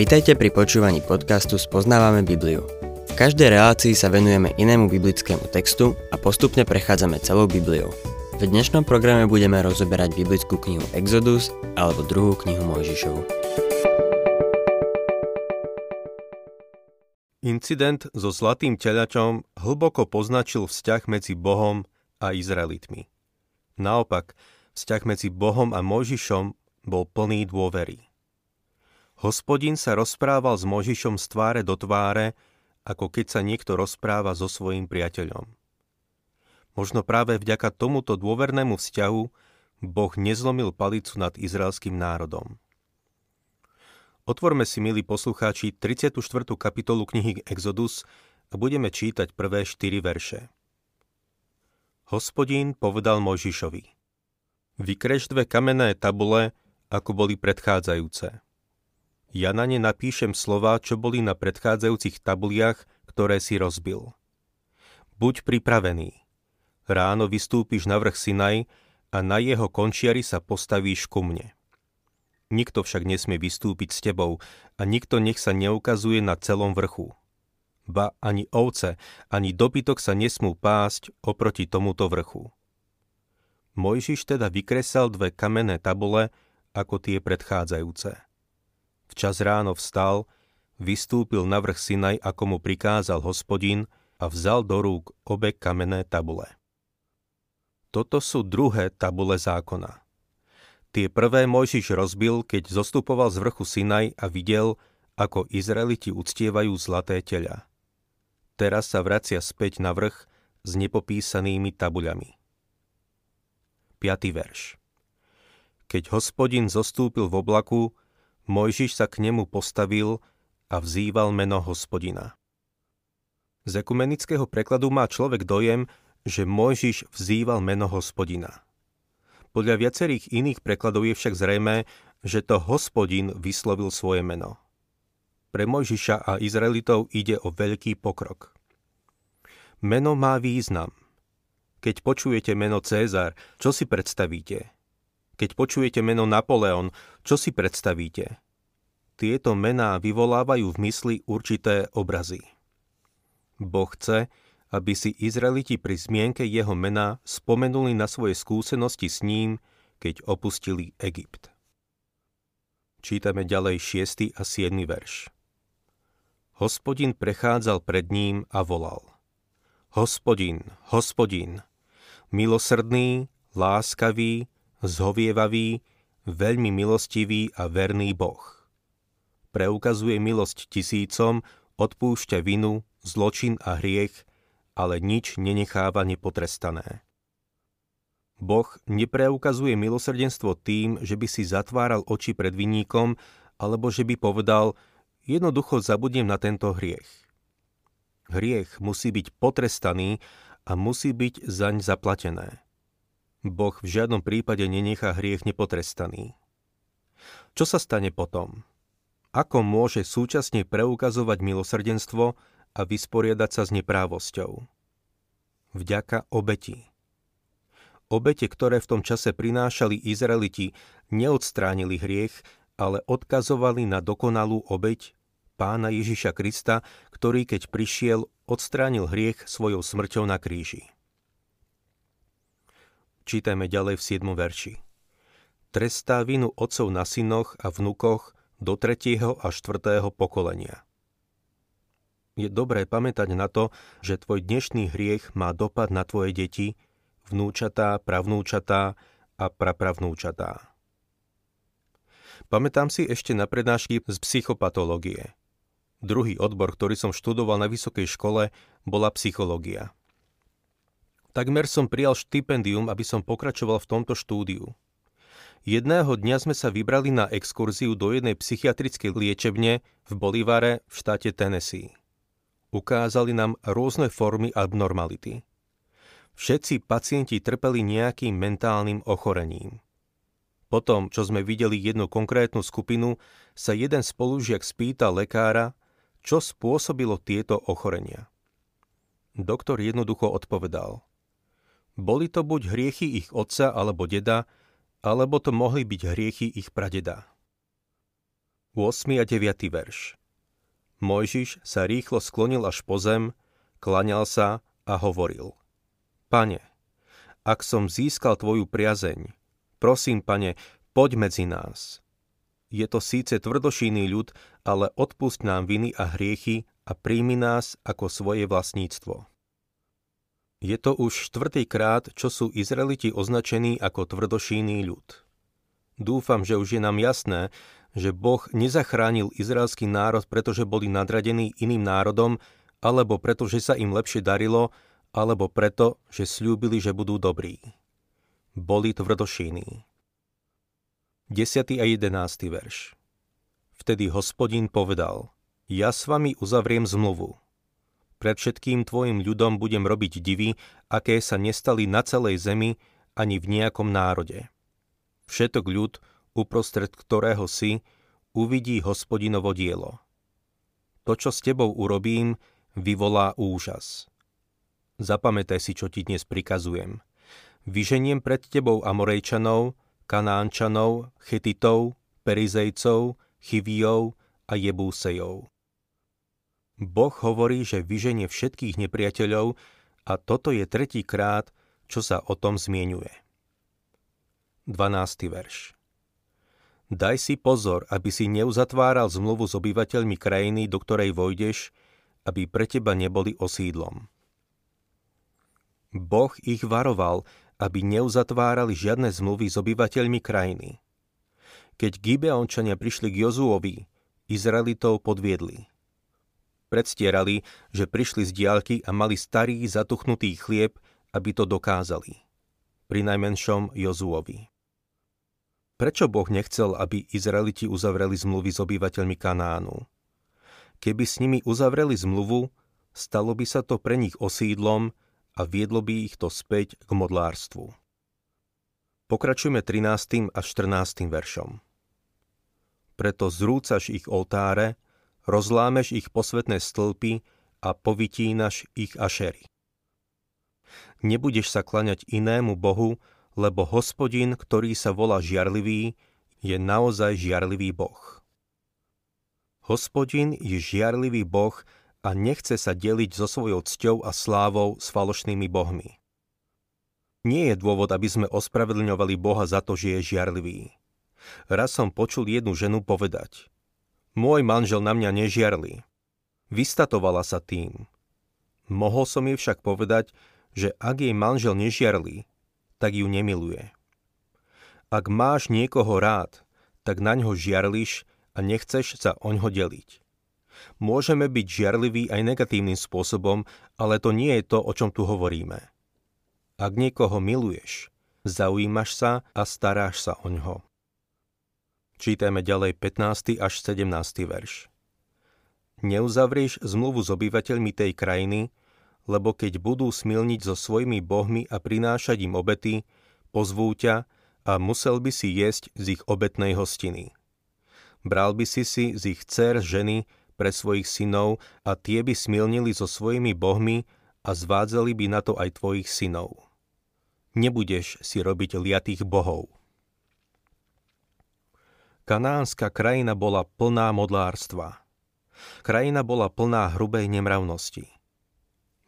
Vitajte pri počúvaní podcastu Spoznávame Bibliu. V každej relácii sa venujeme inému biblickému textu a postupne prechádzame celou Bibliou. V dnešnom programe budeme rozoberať biblickú knihu Exodus alebo druhú knihu Mojžišovu. Incident so zlatým telaťom hlboko poznačil vzťah medzi Bohom a Izraelitmi. Naopak, vzťah medzi Bohom a Mojžišom bol plný dôvery. Hospodin sa rozprával s Možišom z tváre do tváre, ako keď sa niekto rozpráva so svojím priateľom. Možno práve vďaka tomuto dôvernému vzťahu Boh nezlomil palicu nad izraelským národom. Otvorme si, milí poslucháči, 34. kapitolu knihy Exodus a budeme čítať prvé 4 verše. Hospodín povedal Mojžišovi Vykreš dve kamenné tabule, ako boli predchádzajúce ja na ne napíšem slova, čo boli na predchádzajúcich tabuliach, ktoré si rozbil. Buď pripravený. Ráno vystúpiš na vrch Sinaj a na jeho končiari sa postavíš ku mne. Nikto však nesmie vystúpiť s tebou a nikto nech sa neukazuje na celom vrchu. Ba ani ovce, ani dobytok sa nesmú pásť oproti tomuto vrchu. Mojžiš teda vykresal dve kamenné tabule ako tie predchádzajúce. Včas ráno vstal, vystúpil na vrch Sinaj, ako mu prikázal hospodin a vzal do rúk obe kamenné tabule. Toto sú druhé tabule zákona. Tie prvé Mojžiš rozbil, keď zostupoval z vrchu Sinaj a videl, ako Izraeliti uctievajú zlaté teľa. Teraz sa vracia späť na vrch s nepopísanými tabuľami. 5. verš Keď hospodin zostúpil v oblaku, Mojžiš sa k nemu postavil a vzýval meno hospodina. Z ekumenického prekladu má človek dojem, že Mojžiš vzýval meno hospodina. Podľa viacerých iných prekladov je však zrejme, že to hospodin vyslovil svoje meno. Pre Mojžiša a Izraelitov ide o veľký pokrok. Meno má význam. Keď počujete meno Cézar, čo si predstavíte? Keď počujete meno Napoleon, čo si predstavíte? Tieto mená vyvolávajú v mysli určité obrazy. Boh chce, aby si Izraeliti pri zmienke jeho mena spomenuli na svoje skúsenosti s ním, keď opustili Egypt. Čítame ďalej 6. a 7. verš. Hospodin prechádzal pred ním a volal. Hospodin, hospodin, milosrdný, láskavý, zhovievavý, veľmi milostivý a verný Boh. Preukazuje milosť tisícom, odpúšťa vinu, zločin a hriech, ale nič nenecháva nepotrestané. Boh nepreukazuje milosrdenstvo tým, že by si zatváral oči pred vinníkom, alebo že by povedal, jednoducho zabudnem na tento hriech. Hriech musí byť potrestaný a musí byť zaň zaplatené. Boh v žiadnom prípade nenechá hriech nepotrestaný. Čo sa stane potom? Ako môže súčasne preukazovať milosrdenstvo a vysporiadať sa s neprávosťou? Vďaka obeti. Obete, ktoré v tom čase prinášali Izraeliti, neodstránili hriech, ale odkazovali na dokonalú obeť pána Ježiša Krista, ktorý keď prišiel, odstránil hriech svojou smrťou na kríži. Čítajme ďalej v 7. verši. Trestá vinu otcov na synoch a vnukoch do 3. a 4. pokolenia. Je dobré pamätať na to, že tvoj dnešný hriech má dopad na tvoje deti, vnúčatá, pravnúčatá a prapravnúčatá. Pamätám si ešte na prednášky z psychopatológie. Druhý odbor, ktorý som študoval na vysokej škole, bola psychológia. Takmer som prijal štipendium, aby som pokračoval v tomto štúdiu. Jedného dňa sme sa vybrali na exkurziu do jednej psychiatrickej liečebne v Bolivare v štáte Tennessee. Ukázali nám rôzne formy abnormality. Všetci pacienti trpeli nejakým mentálnym ochorením. Potom, čo sme videli jednu konkrétnu skupinu, sa jeden spolužiak spýtal lekára, čo spôsobilo tieto ochorenia. Doktor jednoducho odpovedal – boli to buď hriechy ich otca alebo deda, alebo to mohli byť hriechy ich pradeda. 8. a 9. verš Mojžiš sa rýchlo sklonil až po zem, klaňal sa a hovoril. Pane, ak som získal tvoju priazeň, prosím, pane, poď medzi nás. Je to síce tvrdošíný ľud, ale odpust nám viny a hriechy a príjmi nás ako svoje vlastníctvo. Je to už štvrtý krát, čo sú Izraeliti označení ako tvrdošíný ľud. Dúfam, že už je nám jasné, že Boh nezachránil izraelský národ, pretože boli nadradení iným národom, alebo preto, že sa im lepšie darilo, alebo preto, že slúbili, že budú dobrí. Boli tvrdošíní. 10. a 11. verš Vtedy hospodin povedal, ja s vami uzavriem zmluvu, pred všetkým tvojim ľudom budem robiť divy, aké sa nestali na celej zemi ani v nejakom národe. Všetok ľud, uprostred ktorého si, uvidí hospodinovo dielo. To, čo s tebou urobím, vyvolá úžas. Zapamätaj si, čo ti dnes prikazujem. Vyženiem pred tebou Amorejčanov, Kanánčanov, Chetitov, Perizejcov, Chivijov a Jebúsejov. Boh hovorí, že vyženie všetkých nepriateľov a toto je tretí krát, čo sa o tom zmienuje. 12. verš Daj si pozor, aby si neuzatváral zmluvu s obyvateľmi krajiny, do ktorej vojdeš, aby pre teba neboli osídlom. Boh ich varoval, aby neuzatvárali žiadne zmluvy s obyvateľmi krajiny. Keď Gibeončania prišli k Jozuovi, Izraelitov podviedli – predstierali, že prišli z diálky a mali starý zatuchnutý chlieb, aby to dokázali. Pri najmenšom Jozuovi. Prečo Boh nechcel, aby Izraeliti uzavreli zmluvy s obyvateľmi Kanánu? Keby s nimi uzavreli zmluvu, stalo by sa to pre nich osídlom a viedlo by ich to späť k modlárstvu. Pokračujeme 13. a 14. veršom. Preto zrúcaš ich oltáre, rozlámeš ich posvetné stĺpy a povytínaš ich ašery. Nebudeš sa klaňať inému Bohu, lebo hospodin, ktorý sa volá žiarlivý, je naozaj žiarlivý Boh. Hospodin je žiarlivý Boh a nechce sa deliť so svojou cťou a slávou s falošnými bohmi. Nie je dôvod, aby sme ospravedlňovali Boha za to, že je žiarlivý. Raz som počul jednu ženu povedať – môj manžel na mňa nežiarli. Vystatovala sa tým. Mohol som jej však povedať, že ak jej manžel nežiarli, tak ju nemiluje. Ak máš niekoho rád, tak na ňo žiarliš a nechceš sa oňho deliť. Môžeme byť žiarliví aj negatívnym spôsobom, ale to nie je to, o čom tu hovoríme. Ak niekoho miluješ, zaujímaš sa a staráš sa oňho. Čítame ďalej 15. až 17. verš. Neuzavrieš zmluvu s obyvateľmi tej krajiny, lebo keď budú smilniť so svojimi bohmi a prinášať im obety, pozvú ťa a musel by si jesť z ich obetnej hostiny. Bral by si si z ich dcer ženy pre svojich synov a tie by smilnili so svojimi bohmi a zvádzali by na to aj tvojich synov. Nebudeš si robiť liatých bohov. Kanánska krajina bola plná modlárstva. Krajina bola plná hrubej nemravnosti.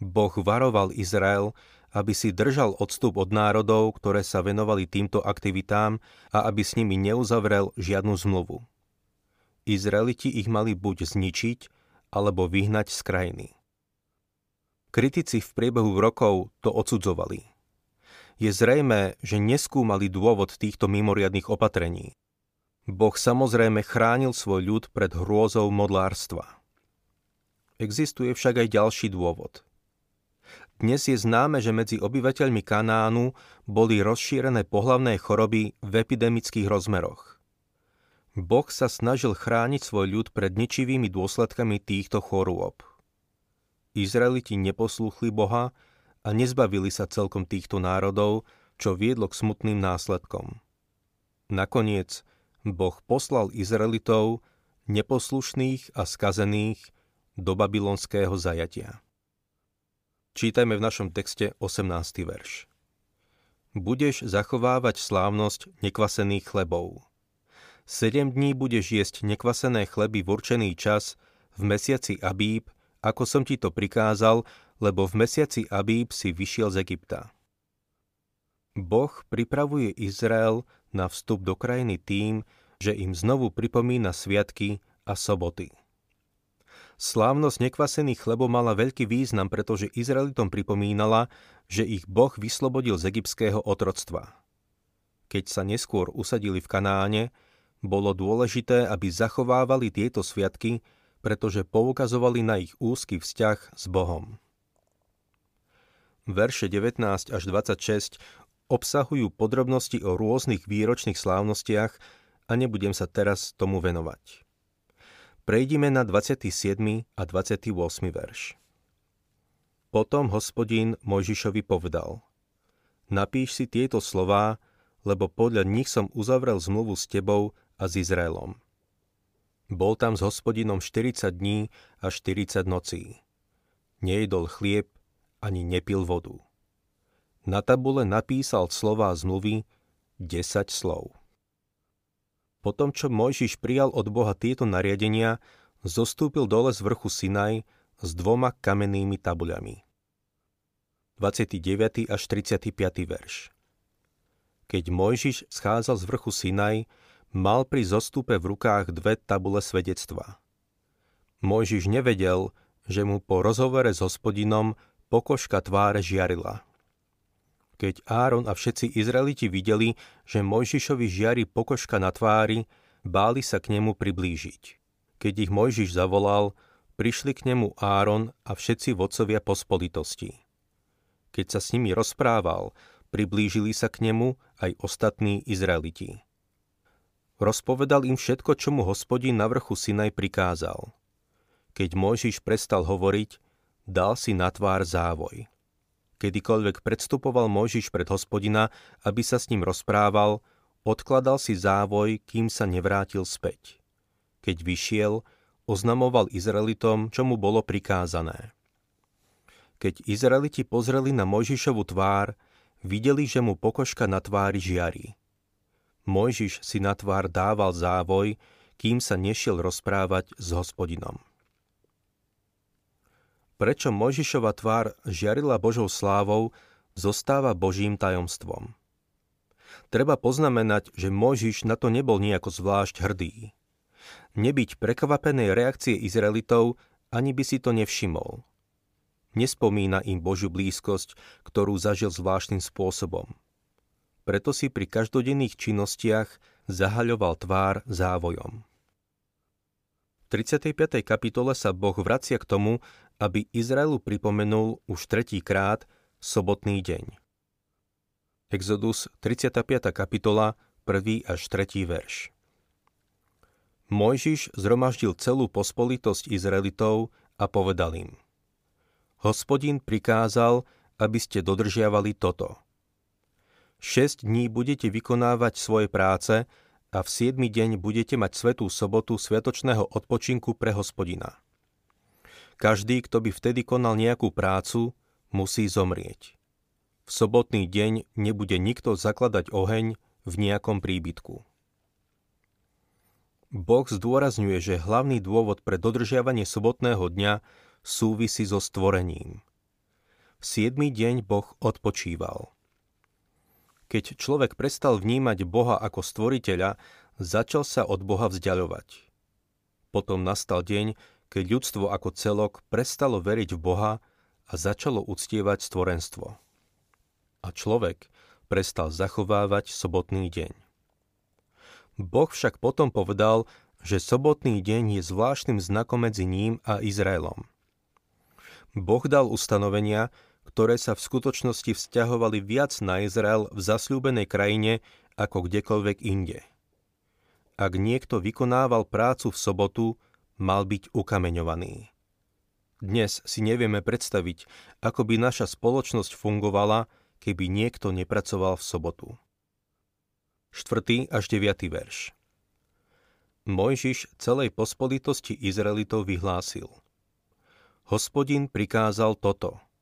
Boh varoval Izrael, aby si držal odstup od národov, ktoré sa venovali týmto aktivitám a aby s nimi neuzavrel žiadnu zmluvu. Izraeliti ich mali buď zničiť, alebo vyhnať z krajiny. Kritici v priebehu rokov to odsudzovali. Je zrejme, že neskúmali dôvod týchto mimoriadných opatrení. Boh samozrejme chránil svoj ľud pred hrôzou modlárstva. Existuje však aj ďalší dôvod. Dnes je známe, že medzi obyvateľmi Kanánu boli rozšírené pohlavné choroby v epidemických rozmeroch. Boh sa snažil chrániť svoj ľud pred ničivými dôsledkami týchto chorôb. Izraeliti neposlúchli Boha a nezbavili sa celkom týchto národov, čo viedlo k smutným následkom. Nakoniec Boh poslal Izraelitov, neposlušných a skazených, do babylonského zajatia. Čítajme v našom texte 18. verš. budeš zachovávať slávnosť nekvasených chlebov. Sedem dní budeš jesť nekvasené chleby v určený čas v mesiaci Abíb, ako som ti to prikázal, lebo v mesiaci Abíb si vyšiel z Egypta. Boh pripravuje Izrael na vstup do krajiny tým, že im znovu pripomína sviatky a soboty. Slávnosť nekvasených chlebov mala veľký význam, pretože Izraelitom pripomínala, že ich Boh vyslobodil z egyptského otroctva. Keď sa neskôr usadili v Kanáne, bolo dôležité, aby zachovávali tieto sviatky, pretože poukazovali na ich úzky vzťah s Bohom. Verše 19 až 26 obsahujú podrobnosti o rôznych výročných slávnostiach a nebudem sa teraz tomu venovať. Prejdime na 27. a 28. verš. Potom hospodín Mojžišovi povedal Napíš si tieto slová, lebo podľa nich som uzavrel zmluvu s tebou a s Izraelom. Bol tam s hospodinom 40 dní a 40 nocí. Nejedol chlieb ani nepil vodu. Na tabule napísal slová zmluvy 10 slov. Potom, čo Mojžiš prijal od Boha tieto nariadenia, zostúpil dole z vrchu Sinaj s dvoma kamennými tabuľami. 29. až 35. verš Keď Mojžiš schádzal z vrchu Sinaj, mal pri zostupe v rukách dve tabule svedectva. Mojžiš nevedel, že mu po rozhovore s hospodinom pokožka tváre žiarila. Keď Áron a všetci Izraeliti videli, že Mojžišovi žiari pokožka na tvári, báli sa k nemu priblížiť. Keď ich Mojžiš zavolal, prišli k nemu Áron a všetci vodcovia pospolitosti. Keď sa s nimi rozprával, priblížili sa k nemu aj ostatní Izraeliti. Rozpovedal im všetko, čo mu hospodín na vrchu Sinaj prikázal. Keď Mojžiš prestal hovoriť, dal si na tvár závoj. Kedykoľvek predstupoval Mojžiš pred hospodina, aby sa s ním rozprával, odkladal si závoj, kým sa nevrátil späť. Keď vyšiel, oznamoval Izraelitom, čo mu bolo prikázané. Keď Izraeliti pozreli na Mojžišovu tvár, videli, že mu pokožka na tvári žiari. Mojžiš si na tvár dával závoj, kým sa nešiel rozprávať s hospodinom prečo Mojžišova tvár žiarila Božou slávou, zostáva Božím tajomstvom. Treba poznamenať, že Mojžiš na to nebol nejako zvlášť hrdý. Nebyť prekvapenej reakcie Izraelitov, ani by si to nevšimol. Nespomína im Božiu blízkosť, ktorú zažil zvláštnym spôsobom. Preto si pri každodenných činnostiach zahaľoval tvár závojom. 35. kapitole sa Boh vracia k tomu, aby Izraelu pripomenul už tretíkrát sobotný deň. Exodus 35. kapitola 1. až 3. verš Mojžiš zhromaždil celú pospolitosť Izraelitov a povedal im Hospodin prikázal, aby ste dodržiavali toto. Šesť dní budete vykonávať svoje práce a v siedmy deň budete mať svetú sobotu sviatočného odpočinku pre hospodina. Každý, kto by vtedy konal nejakú prácu, musí zomrieť. V sobotný deň nebude nikto zakladať oheň v nejakom príbytku. Boh zdôrazňuje, že hlavný dôvod pre dodržiavanie sobotného dňa súvisí so stvorením. V siedmy deň Boh odpočíval. Keď človek prestal vnímať Boha ako stvoriteľa, začal sa od Boha vzdialovať. Potom nastal deň, keď ľudstvo ako celok prestalo veriť v Boha a začalo uctievať stvorenstvo. A človek prestal zachovávať sobotný deň. Boh však potom povedal, že sobotný deň je zvláštnym znakom medzi ním a Izraelom. Boh dal ustanovenia, ktoré sa v skutočnosti vzťahovali viac na Izrael v zasľúbenej krajine ako kdekoľvek inde. Ak niekto vykonával prácu v sobotu, mal byť ukameňovaný. Dnes si nevieme predstaviť, ako by naša spoločnosť fungovala, keby niekto nepracoval v sobotu. 4. až 9. verš Mojžiš celej pospolitosti Izraelitov vyhlásil. Hospodin prikázal toto –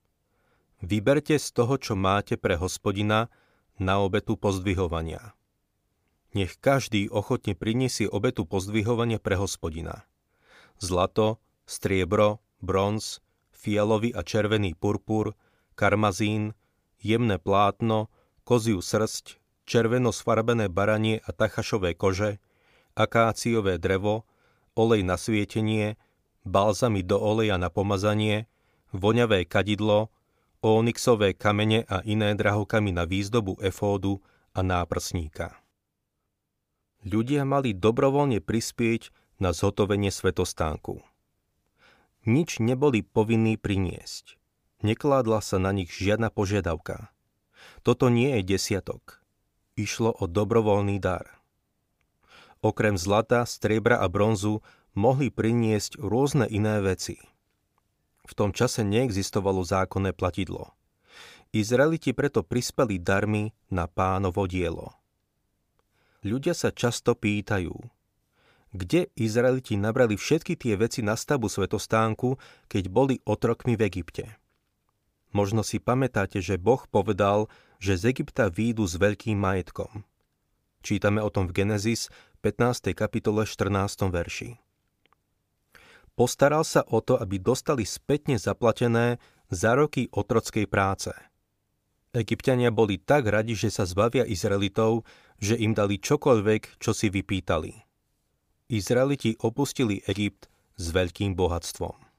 Vyberte z toho, čo máte pre hospodina, na obetu pozdvihovania. Nech každý ochotne priniesie obetu pozdvihovania pre hospodina. Zlato, striebro, bronz, fialový a červený purpur, karmazín, jemné plátno, koziu srst, červeno sfarbené baranie a tachašové kože, akáciové drevo, olej na svietenie, balzamy do oleja na pomazanie, voňavé kadidlo, ónixové kamene a iné drahokamy na výzdobu efódu a náprsníka. Ľudia mali dobrovoľne prispieť na zhotovenie svetostánku. Nič neboli povinní priniesť. Nekládla sa na nich žiadna požiadavka. Toto nie je desiatok išlo o dobrovoľný dar. Okrem zlata, striebra a bronzu mohli priniesť rôzne iné veci. V tom čase neexistovalo zákonné platidlo. Izraeliti preto prispeli darmi na pánovo dielo. Ľudia sa často pýtajú, kde Izraeliti nabrali všetky tie veci na stavbu svetostánku, keď boli otrokmi v Egypte. Možno si pamätáte, že Boh povedal, že z Egypta výjdu s veľkým majetkom. Čítame o tom v Genesis 15. kapitole 14. verši. Postaral sa o to, aby dostali spätne zaplatené za roky otrockej práce. Egyptiania boli tak radi, že sa zbavia Izraelitov, že im dali čokoľvek, čo si vypýtali. Izraeliti opustili Egypt s veľkým bohatstvom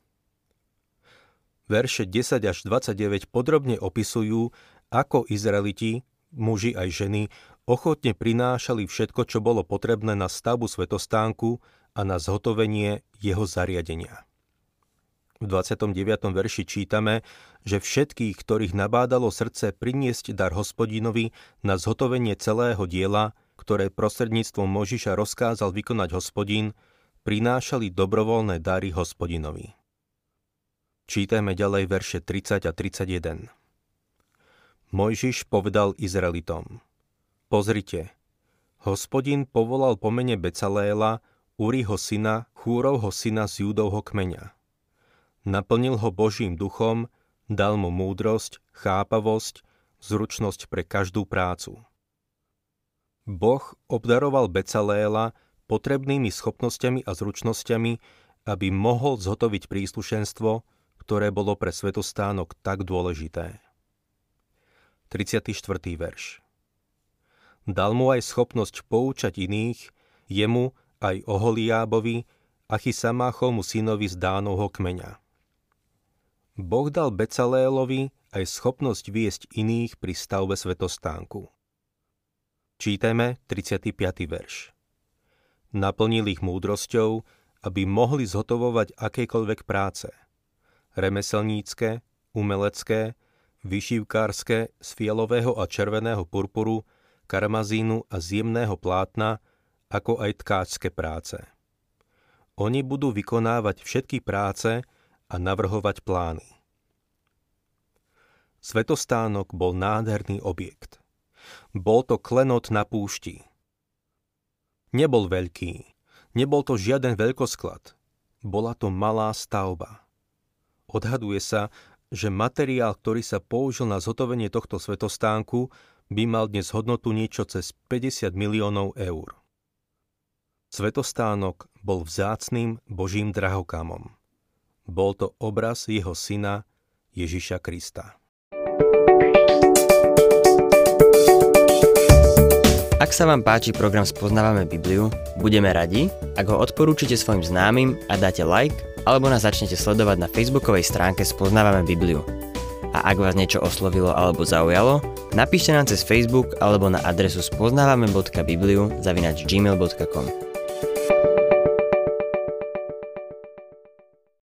verše 10 až 29 podrobne opisujú, ako Izraeliti, muži aj ženy, ochotne prinášali všetko, čo bolo potrebné na stavbu svetostánku a na zhotovenie jeho zariadenia. V 29. verši čítame, že všetkých, ktorých nabádalo srdce priniesť dar hospodinovi na zhotovenie celého diela, ktoré prostredníctvom Možiša rozkázal vykonať hospodin, prinášali dobrovoľné dary hospodinovi. Čítame ďalej verše 30 a 31. Mojžiš povedal Izraelitom, pozrite, hospodin povolal po mene Becaléla, Uriho syna, Chúrovho syna z Júdovho kmeňa. Naplnil ho Božím duchom, dal mu múdrosť, chápavosť, zručnosť pre každú prácu. Boh obdaroval Becaléla potrebnými schopnosťami a zručnosťami, aby mohol zhotoviť príslušenstvo, ktoré bolo pre svetostánok tak dôležité. 34. verš Dal mu aj schopnosť poučať iných, jemu aj Oholiábovi, Achisamáchovmu synovi z Dánovho kmeňa. Boh dal Becalélovi aj schopnosť viesť iných pri stavbe svetostánku. Čítame 35. verš. Naplnil ich múdrosťou, aby mohli zhotovovať akékoľvek práce – remeselnícke, umelecké, vyšívkárske z fialového a červeného purpuru, karmazínu a zjemného plátna, ako aj tkáčske práce. Oni budú vykonávať všetky práce a navrhovať plány. Svetostánok bol nádherný objekt. Bol to klenot na púšti. Nebol veľký, nebol to žiaden veľkosklad. Bola to malá stavba. Odhaduje sa, že materiál, ktorý sa použil na zhotovenie tohto svetostánku, by mal dnes hodnotu niečo cez 50 miliónov eur. Svetostánok bol vzácným Božím drahokamom. Bol to obraz jeho syna Ježiša Krista. Ak sa vám páči program Spoznávame Bibliu, budeme radi, ak ho odporúčite svojim známym a dáte like alebo nás začnete sledovať na facebookovej stránke Spoznávame Bibliu. A ak vás niečo oslovilo alebo zaujalo, napíšte nám cez Facebook alebo na adresu spoznávame.bibliu zavinač gmail.com.